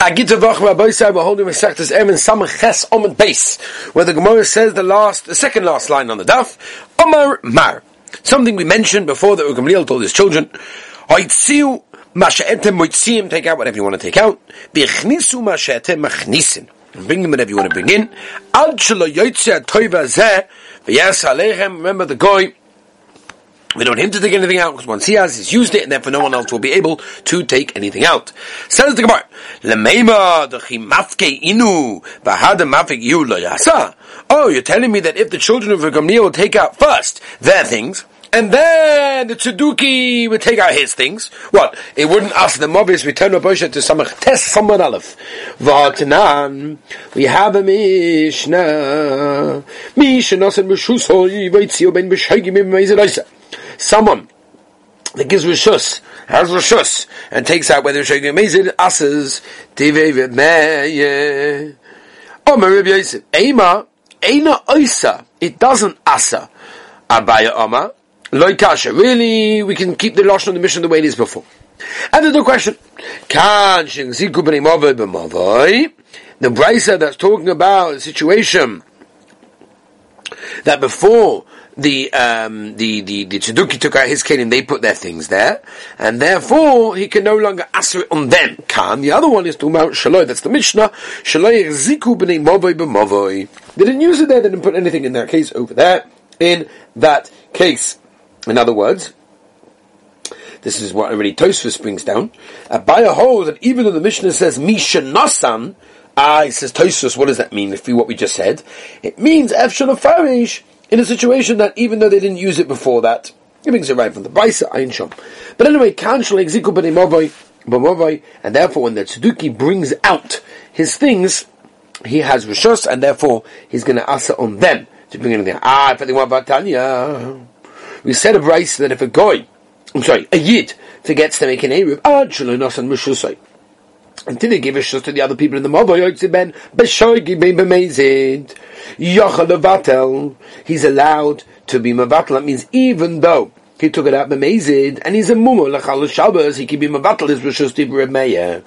Agita Vachma Boisai, we're holding Masechtas Emin Samach Ches Omid Base, where the Gemara says the last, the second last line on the daf, Omar Mar. Something we mentioned before that Gamliel told his children, Hoitziu Mashe'etem Moitziim, take out whatever you want to take out, Bichnisu Mashe'etem Machnisin. Bring in whatever you want to bring in. Ad Shelo Yotzeh Toiva Zeh, V'yas Aleichem, remember the goy, we don't him to take anything out because once he has, he's used it, and therefore no one else will be able to take anything out. Says the Gemara, "Lemeima dechimafke inu v'hada mafik yu lo yasa." Oh, you're telling me that if the children of Gamliel will take out first their things, and then the Tzeduki would take out his things. What? It wouldn't ask the Mobius return of Moshe to Samach Tes someone Aleph. V'atanan, we have a Mishnah. Mishnah nosen b'shusoi v'itziyo ben b'shagim b'meizel someone that gives rishus, has rishus, and takes out whether shayim amazing asses tivei v'meye. Omer Rabbi Yosef, Ema, Eina Oisa, it doesn't asa. Abaye Oma, Loi Kasha. Really, we can keep the Lashon of the mission the way it is before. And the question. Kan Shin Ziku B'nei Mavoi B'mavoi, the Brisa that's talking about a situation that before the um, the the the Tzeduki took out his kelim, they put their things there, and therefore he can no longer answer it on them. Can the other one is talking about shaloi. That's the Mishnah. Shaloi ziku b'nei movoi b'movoi. They didn't use it there. They didn't put anything in that case over there. In that case, in other words. This is what already Tosfos brings down. Abaye holds that even though the Mishnah says Misha Nasan, ah, it says Tosfos, what does that mean? If we what we just said, it means Efshon Farish in a situation that even though they didn't use it before that, it brings it right from the Brisa, Ayin Shom. But anyway, and therefore when the Tzeduki brings out his things, he has Rishos, and therefore he's going to asa on them to bring anything. Ah, if anyone about Tanya, we said a Brisa that if a guy, I'm sorry, a Yid forgets to make an ah, Shalonos and Rishosai. Until they give a shus to the other people in the mob, ben b'shoigi b'mezid. Yochel. He's allowed to be mavatel. That means even though he took it out b'mezid, and he's a mumu lechal shabbos, he can be mavatel his rishus to Meir.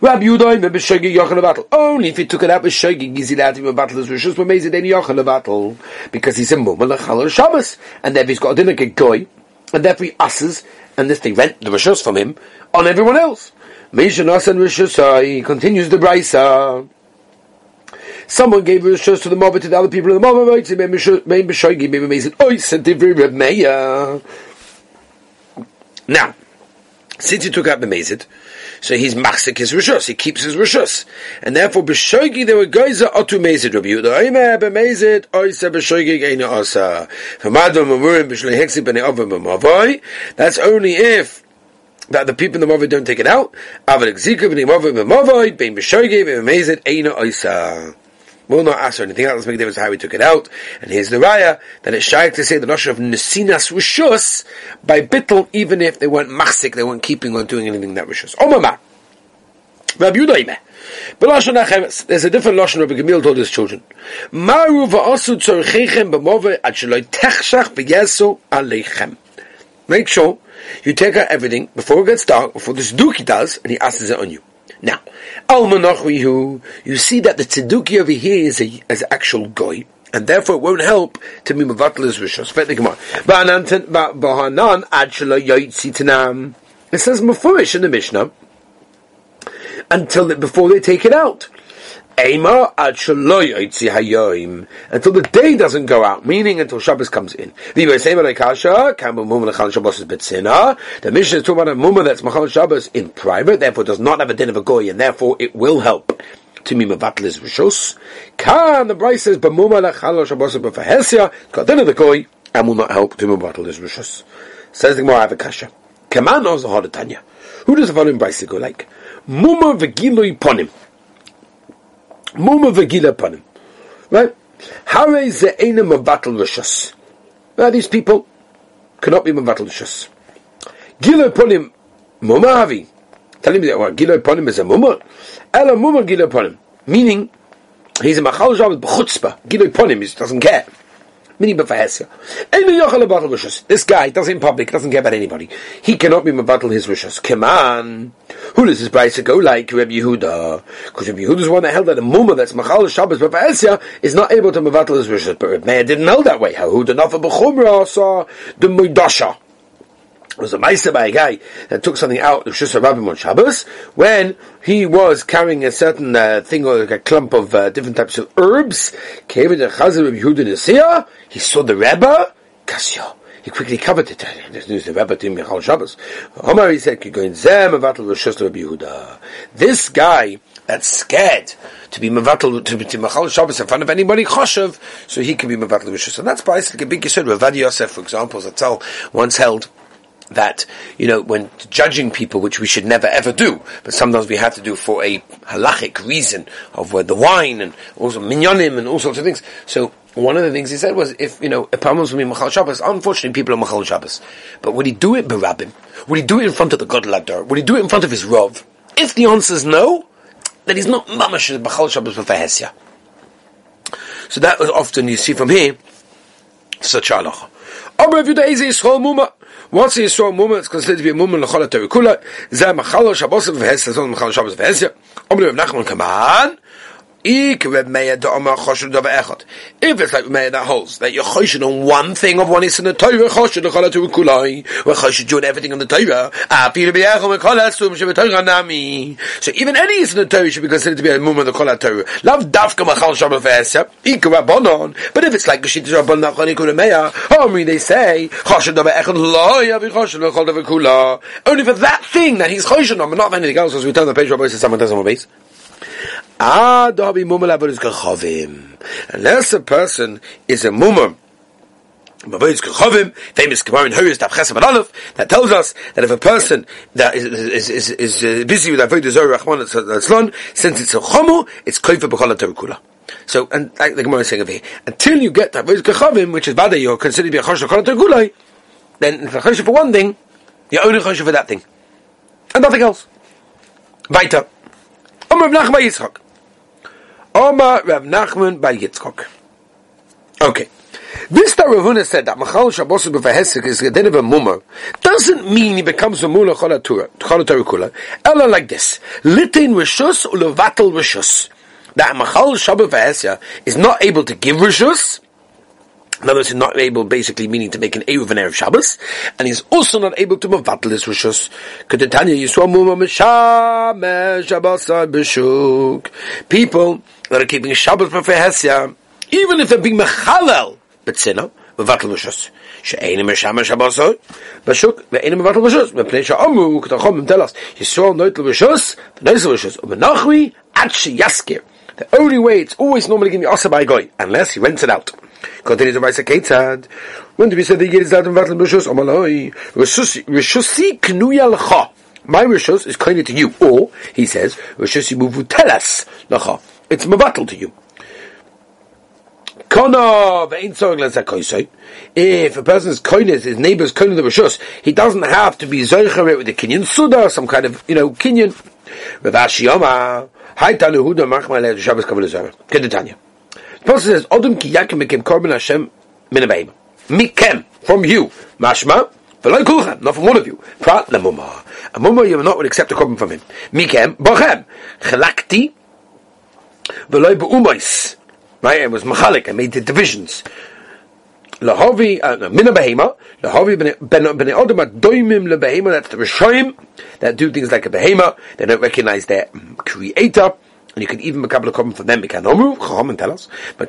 Rabbi Yudai b'shoigi yochel levatel. Only if he took it out b'shoigi, he's allowed to be mavatel his rishus b'mezid and yochel levatel, because he's a mumu lechal shabbos, and therefore he's got a dinner goy, and therefore he asses, and this thing rent the rishus from him on everyone else. Mishanas and Rishusai continues the Brisa. Someone gave Rishus to the mob to the other people in the mob. Now, since he took out the Mezid, so he's machzik his rishus. He keeps his rishus, and therefore b'shoigi there were geyser otu mezid Rabbi Yehuda. Oime b'mezid oisa b'shoigi geina osa. V'madam amurim b'shlei heksi b'nei avim. That's only if that the people in the Mavoi don't take it out. We will not ask for anything else. Let's make a difference how we took it out. And here's the raya that it's shy to say the notion of nesinas rishus by bittel, even if they weren't machzik, they weren't keeping on doing anything that rishus. Omama. Rabbi Yudaime. There's a different lashon Rabbi Gamil told his children. Maru va'asu tzorchechem b'move ad sheloi techshach v'yesu aleichem. Make sure you take out everything before it gets dark, before the Tzeduki does, and he asks it on you. Now, Al Manachrihu, you see that the Tzeduki over here is a, is actual goy, and therefore it won't help to be Mavatal is Rishos. It says Mefurish in the Mishnah, until before they take it out. Until the day doesn't go out, meaning until Shabbos comes in. The mission is talking about a mumma that's Machal Shabbos in private, therefore does not have a din of a goy, and therefore it will help to me mevatel is rishos. Kan the Bryce says b'muma lechal Shabbos b'fahesia got din of the goy and will not help to mevatel is rishos. Says the Gemara, I have a kasha. Kaman knows the Tanya. Who does the following Bryce go like? Muma v'gilui ponim. Muma v'gila panim. Right? Hare ze'ena mavatal rishas. Now these people cannot be mavatal rishas. Gila panim muma havi. Tell him that well, gila panim is a muma. Ela muma gila panim. Meaning, he's a machal jav b'chutzpah. Gila panim, he doesn't care. Meaning. This guy does it in public, doesn't care about anybody. He cannot be mevatel his rishus. Come on. Who does this bride go like? Rabbi Yehuda. Because Rabbi Yehuda is one that held that a mumma that's machal Shabbos b'fahesya is not able to mevatel his rishus. But Rabbi Meir didn't know that way. How the nafa b'chumra the muidasha was a meister by a guy that took something out of Shus Rabbim on Shabbos when he was carrying a certain uh, thing or like a clump of uh, different types of herbs. Came into Chazar of Yehuda He saw the Rebbe. He quickly covered it. This news the Rebbe to Michal Shabbos. Omar he said. This guy that's scared to be mevatel to be machal Shabbos in front of anybody choshev, so he can be mevatel rishus. And that's basically a big yisod. Rav Ovadia Yosef, for example, Zatzal once held that, you know, when judging people, which we should never ever do, but sometimes we have to do for a halachic reason of where the wine and also minyanim and all sorts of things. So one of the things he said was, if, you know, a problem was Machal Shabbos, unfortunately people are Machal Shabbos. But would he do it berabim? Would he do it in front of the God Ladar? Would he do it in front of his Rov? If the answer is no, then he's not mamash Machal Shabbos with a So that was often you see from here, such a halacha. Once a Yisrael Mumma, it's considered to be a Mumma L'chol HaTorah Zeh Machalo Shabbos V'Hesya, Zon Machalo Shabbos V'Hesya. Omri Rav Nachman, on. If it's like Meir that holds that you're choshed on one thing of one is in the Torah, choshed l'chol to kulai, we're choshed doing everything on the Torah. So even any is in the Torah should be considered to be a mum of the kol Torah. Love dafka machal shabbat ve'esya, ikra But if it's like geshit rabban nachon ikra meya, Omri they say choshed dava echad lo yavi choshed dava kula. Only for that thing that he's choshed on, but not for anything else. As we turn the page rabbi says someone does on my base. Unless a person is a mummer, famous Gemara in Horayos that tells us that if a person that is is is, is uh, busy with avodah zarah rachman tzlon, since it's a chomu, it's koifa b'chol kula. So, and like the Gemara is saying over here, until you get that avodah kachavim, which is vada, you're considered to be a chosh kol kula, then if a for one thing, you're only chosh for that thing, and nothing else. Weiter. Omer Nachman Yitzchak. Omar Rav Nachman by Yitzchok. Okay. This that Ravuna said that Machal Shabbos b'vahesik is a din of a mummer doesn't mean he becomes a mula cholatura. Ella like this: litin rishus ulevatel rishus. That Machal Shabbos b'vahesya is not able to give rishus. In other words, he's not able, basically, meaning to make an Eruv and Erev Shabbos, and he's also not able to mevatel his rishus. Kedetanya Yisrael Mumma Meshamesh Shabbos B'Shuk. People that are keeping Shabbos B'Fehesya, even if they're being Mechalel, B'Tzina, mevatel rishus. שאין משם שבוסו בשוק ואין מבטל בשוס מפני שאמרו כתחום tell us ישרול נויטל בשוס ונויטל בשוס ובנחוי עד שיסקר the only way it's always normally going to be also by goy unless he rents it out Continues the Brisa Ketzad. When do we say the Yid is out in Vatl Rishus? Rishusi knuya l'cha. My Rishus is kind to you. Or, he says, Rishusi muvu telas l'cha. It's mavatl to you. If a person's kindness, his neighbor's kindness the rishus, he doesn't have to be zoicher with the kinyan suda, some kind of, you know, Le Shabbos. Kedetanya. The Pasuk says, Odom ki yakim mekem korban Hashem min Mikem, from you. Mashma, v'loy kulchem, not from one of you. Prat lemumah. A mumah you will not accept a korban from him. Mikem, bochem. Chelakti, v'loy be'umais. Right, it was machalik, I made the divisions. Lahovi, uh, mina behema, lahovi ben ben odom doimim lebehema, that's the Rishoyim, that do things like a behema, they don't recognize their creator, and you can even make a from them. Chacham, and tell us. The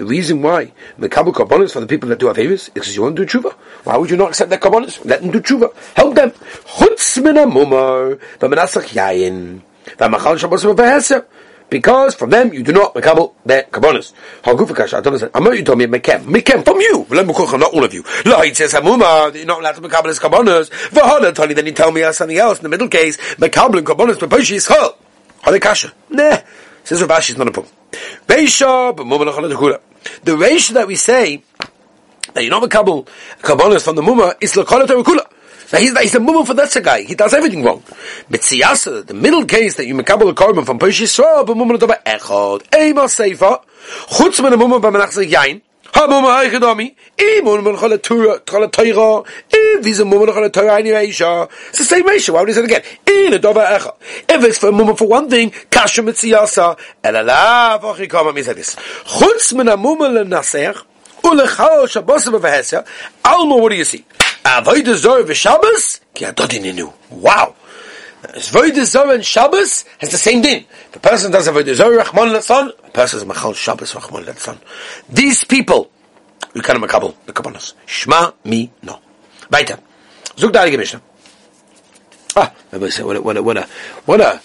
reason why Mekabel Kabbalas for the people that do Avivis is because you want to do tshuva. Why would you not accept their Kabbalas? Let them do tshuva. Help them. Chutz min mumar, v'menasach yayin, v'machal Shabbos v'veheseh because from them you do not makabel their kabbonis. Hagufakash, I don't I'm not you told me mekem, mekem from you. Not all of you. La it says hamuma, you're not allowed to makabel his kabbonis. V'hada Tony, then you tell me uh, something else in the middle case. Makabel kabbonis, but Boshi is chol. Hadekasha. Nah. Says Rav Ashi is not a problem. Beisha, but The ratio that we say that you're not makabel kabbonis from the muma is lakolat kula. He's, a mumma for that guy. He does everything wrong. Mitziyasa, the middle case that you makabel a korban from Pish oh, Yisrael, but mumma dova echad, ema seifa, chutz men a mumma b'menachzik yain, ha mumma eichadomi, i mumma ha-toira, i viza mumma l'chol ha-toira any reisha. It's the same ratio, why would he say again? I l'dova echad. If it's for a mumma for one thing, kasha mitziyasa, elalav, ochikama, means like this. Chutz men a mumma l'nasech, ulechal shabbos v'vehesya, alma, what do you see? Avodah Zorah v'Shabbos, ki adodininu. Wow. Avodah Zorah and Shabbos has the same din. A person does Avodah Zorah, Rachman Latzon, a person is Machal Shabbos, Rachman Latzon. These people, we can makabel the kabbalas. Shma mi no. Weiter. Zug da Heilige Mishnah. Ah, a, what a, what a, what a, what a,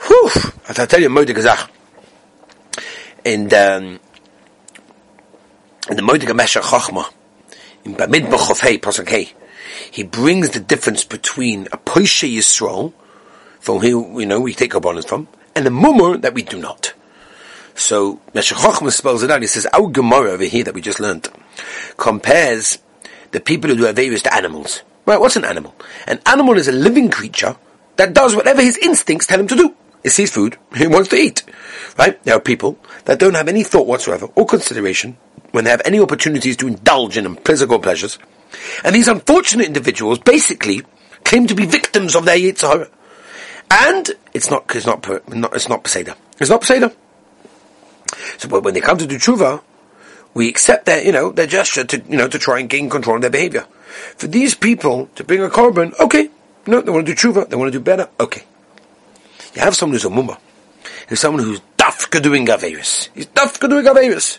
whew, I tell you, moide gezach. And, um, in the moide gemesha chochmah, in Bamidbar of Pasuk Hey, he brings the difference between a Poishe Yisrael, from who, you know, we take our bonus from, and a Mumur that we do not. So, Meshech spells it out, he says, our Gemara over here that we just learned, compares the people who do Averis to animals. Right, what's an animal? An animal is a living creature that does whatever his instincts tell him to do. It sees food, he wants to eat. Right? There are people that don't have any thought whatsoever or consideration when they have any opportunities to indulge in physical pleasures. And these unfortunate individuals basically claim to be victims of their Yitzhara. And it's not, it's not, it's not Peseda. It's not Peseda. So when they come to do tshuva, we accept their, you know, their gesture to, you know, to try and gain control of their behavior. For these people to bring a korban, okay, no, they want to do tshuva, they want to do better, okay. You have someone who's a mumma. There's someone who's dafka doing Averis. He's dafka doing Averis.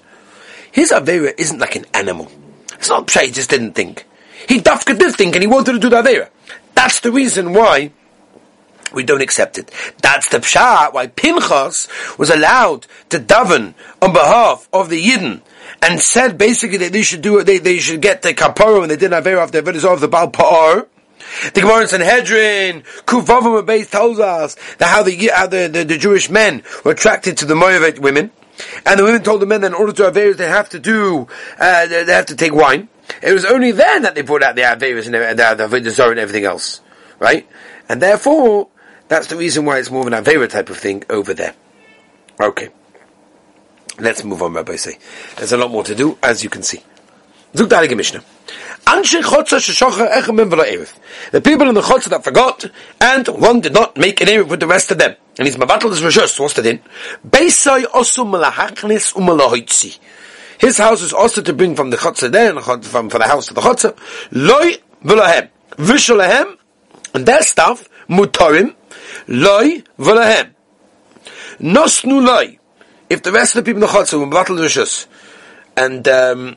His Avera isn't like an animal. It's not Pshay, he just didn't think. He dafka did think and he wanted to do the Avera. That's the reason why we don't accept it. That's the pshat why Pinchas was allowed to daven on behalf of the Yidden and said basically that they should do it, they, they should get the kapara and they didn't Avera of the of the Baal Pa'ar. The Gemara in Sanhedrin, Kuvavim Abayz tells us that how the, how the, the, the Jewish men were attracted to the Moabite women. And the women told the men that in order to have Averis, they have to do, uh, they have to take wine. It was only then that they brought out the Averis and the, the, the and everything else. Right? And therefore, that's the reason why it's more of an Avera type of thing over there. Okay. Let's move on, Rabbi say. There's a lot more to do, as you can see. Zug Dalige Mishnah. The people in the Chotzer that forgot, and one did not make an Erev with the rest of them. And he's Mavatal is Rishus, what's the din? Beisai osu malahachnis umalahoitzi. His house is also to bring from the Chotzer there, and from, from the house to the Chotzer. Loi v'lahem. V'shalahem, and their stuff, mutarim, loi v'lahem. Nosnu loi. If the rest of the people in the Chotzer were Mavatal Rishus, and, um,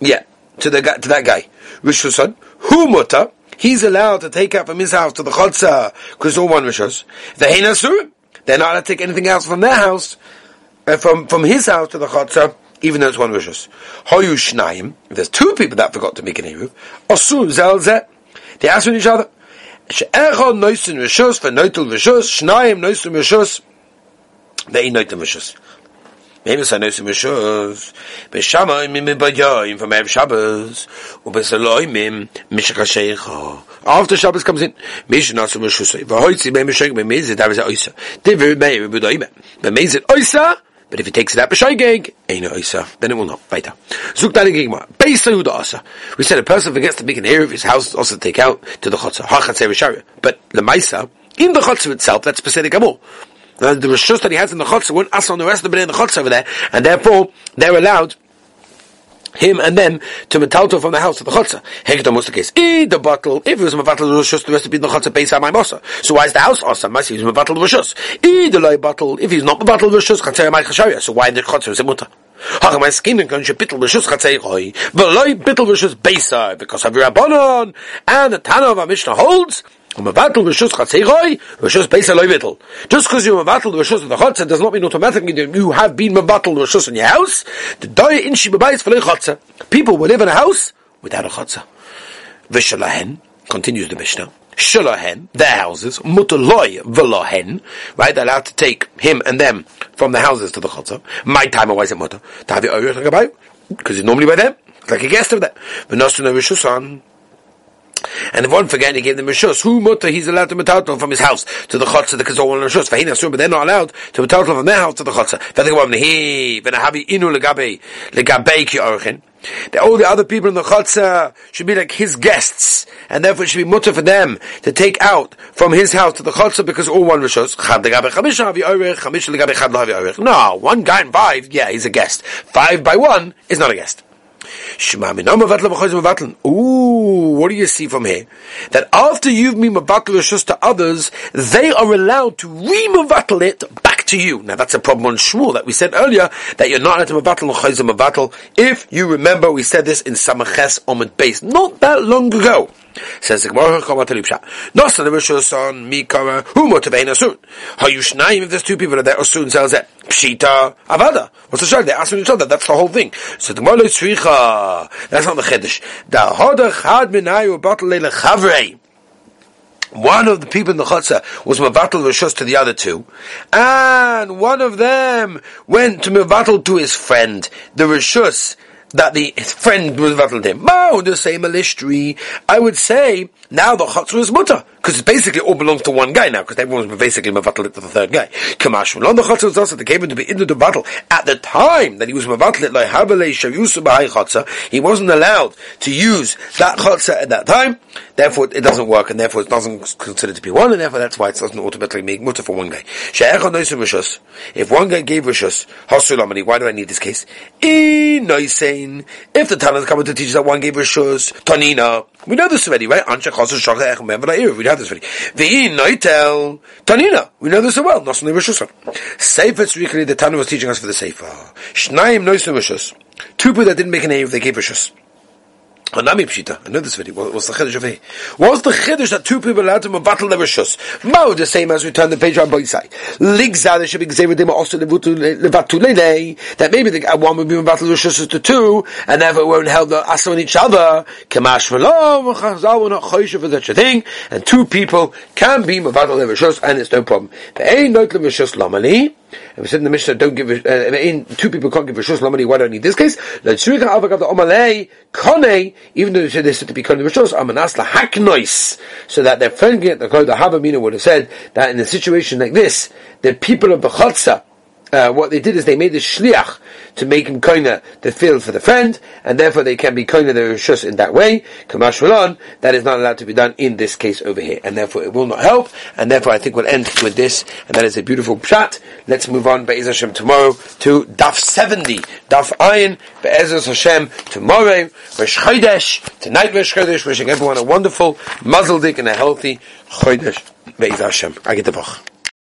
yeah, to the to that guy. Rishusan, who muta, he's allowed to take out from his house to the chotza, because all one rishus. The henasurim, they're not allowed to take anything else from their house, uh, from, from his house to the chotza, even though it's one rishus. Hoyu shnayim, if there's two people that forgot to make an eruv, osur zelzeh, they ask each other, she'echol noisin rishus, v'noitul rishus, shnayim noisin rishus, they noitin rishus. Maybe it's a nice mishos. Beshama im im bayoim from Erev Shabbos. Mishka sheikha. After Shabbos comes in, mish not so mishos. Vahoitzi be mishka be mezid that was oisa. Divu me bedoime. Be mezid oisa. But if he takes it out b'shoigeg, ain't no oisa. Then it will not. Weiter. Zuk deine Gegma. Beisa Yehuda asa. We said a person forgets to make an ear of his house also take out to the chotzer. Hachatzer But the Maisa, in the chotzer itself, that's specific amor the, the rishus that he has in the chotzer won't ask on the rest of the bnei in the chotzer over there, and therefore they're allowed him and them to metalto from the house to the chotzer. Hekta was the case. I the bottle, if it was mevatel rishus, the rest of the chotzer pays my mosa. So why is the house awesome? Must he was mevatel rishus. I the loy bottle, if he's not mevatel rishus, chatzay my chashavia. So why the chotzer is it mutter? Hach my skin kan she bittel rishus chatzay choy. But loy bittel rishus beisa because of your abonon and the tana of a mishnah holds U'm just because you mevatel the rishus of the chotzer does not mean automatically that you have been the rishus in your house. The doya inshi for chotzer. People will live in a house without a chotzer. V'shalahen continues the Mishnah. Shalahen, their houses, mutaloy v'lahen, right? They're allowed to take him and them from the houses to the chotzer. My time, why is it mutter? To have it over because it's normally by them. Like a guest of that. V'nosu no rishusan. And if one forget, he gave them rishus. Who mutter? He's allowed to metaltal from his house to the chotzer because all one rishus. Vahina asur, but they're not allowed to metaltal from their house to the chotzer. V'thek wam nehi v'nahavi inu legabe legabe ki orchin. That all the other people in the chotzer should be like his guests, and therefore it should be mutter for them to take out from his house to the chotzer because all one rishus. Chad legabe chamisha havi orich, chamisha legabe chad lahavi orich. No, one guy in five, yeah, he's a guest. Five by one is not a guest. Ooh, what do you see from here? That after you've been rishus to others, they are allowed to re-mavatl it back to you. Now that's a problem on Shmuel that we said earlier, that you're not allowed to mavatl l'chayzim mavatl. If you remember, we said this in Samaches Omid Base, not that long ago. Says the Gemara, Chama Talipsha. Nosa the Rishos on Mikara, who motivain Asun. Hayushnaim, if there's two people that Asun sells it. Pshita, Avada. What's the shot? They're asking each other. That's the whole thing. So the Gemara Tzricha. That's not the Chiddush. Da Hodach had minayu batal leile chavrei. One of the people in the chutzah was Mavatal Rishus to the other two, and one of them went to Mavatal to his friend, the Rishus, that the friend was vatal him. Mo, the same alistry. I would say now the chutzah is mutter because it basically all belongs to one guy now because everyone's basically mavatal to the third guy. Kamash on the chutzah was they came to be into the battle at the time that he was mavatal like havale shavusu b'hai chutzah. He wasn't allowed to use that chutzah at that time. Therefore, it doesn't work, and therefore it doesn't consider to be one, and therefore that's why it doesn't automatically make mutter for one guy. If one guy gave rishus, hasulamani. Why do I need this case? If the Tanah is coming to teach that one gave rishus, tanina. We know this already, right? Anshe chasus shachta echem We have this already. Ve'in noitel tanina. We know this as well. Not only rishus. Sefer tzrikli, the Tanah was teaching us for the sefer. Shnayim noisim rishus. Two people that didn't make a name if they gave rishus. Anami Pshita. I know this video. What's the chiddush of here? What's the chiddush that two people allowed to battle their rishus? Mo, the same as we turn the page on both sides. Ligza, there should be gzevedim also levatulele. That maybe the uh, one would be battle rishus to two, and therefore won't help the asa on each other. Kamash v'lo, v'chazal, we're not choisha for such a thing. And two people can be battle their rishus, and it's no problem. They ain't not the rishus lamali. And we said in the Mishnah, don't give, uh, two people can't give rishus lamali, why don't need this case? Even though they said they said to be kone rishos, amanas lahaknois, so that their friend, the the Havamina would have said that in a situation like this, the people of the Bechotza, uh, what they did is they made the shliach to make him koina the field for the friend, and therefore they can be koina the rishus in that way. Kamash that is not allowed to be done in this case over here, and therefore it will not help. And therefore I think we'll end with this, and that is a beautiful pshat. Let's move on, Be'ez Hashem, tomorrow to Daf 70, Daf Ayin, Be'ez Hashem, tomorrow, Rosh Chodesh, tonight Rosh Chodesh, wishing everyone a wonderful, mazel and a healthy Chodesh, Be'ez Hashem. I get the.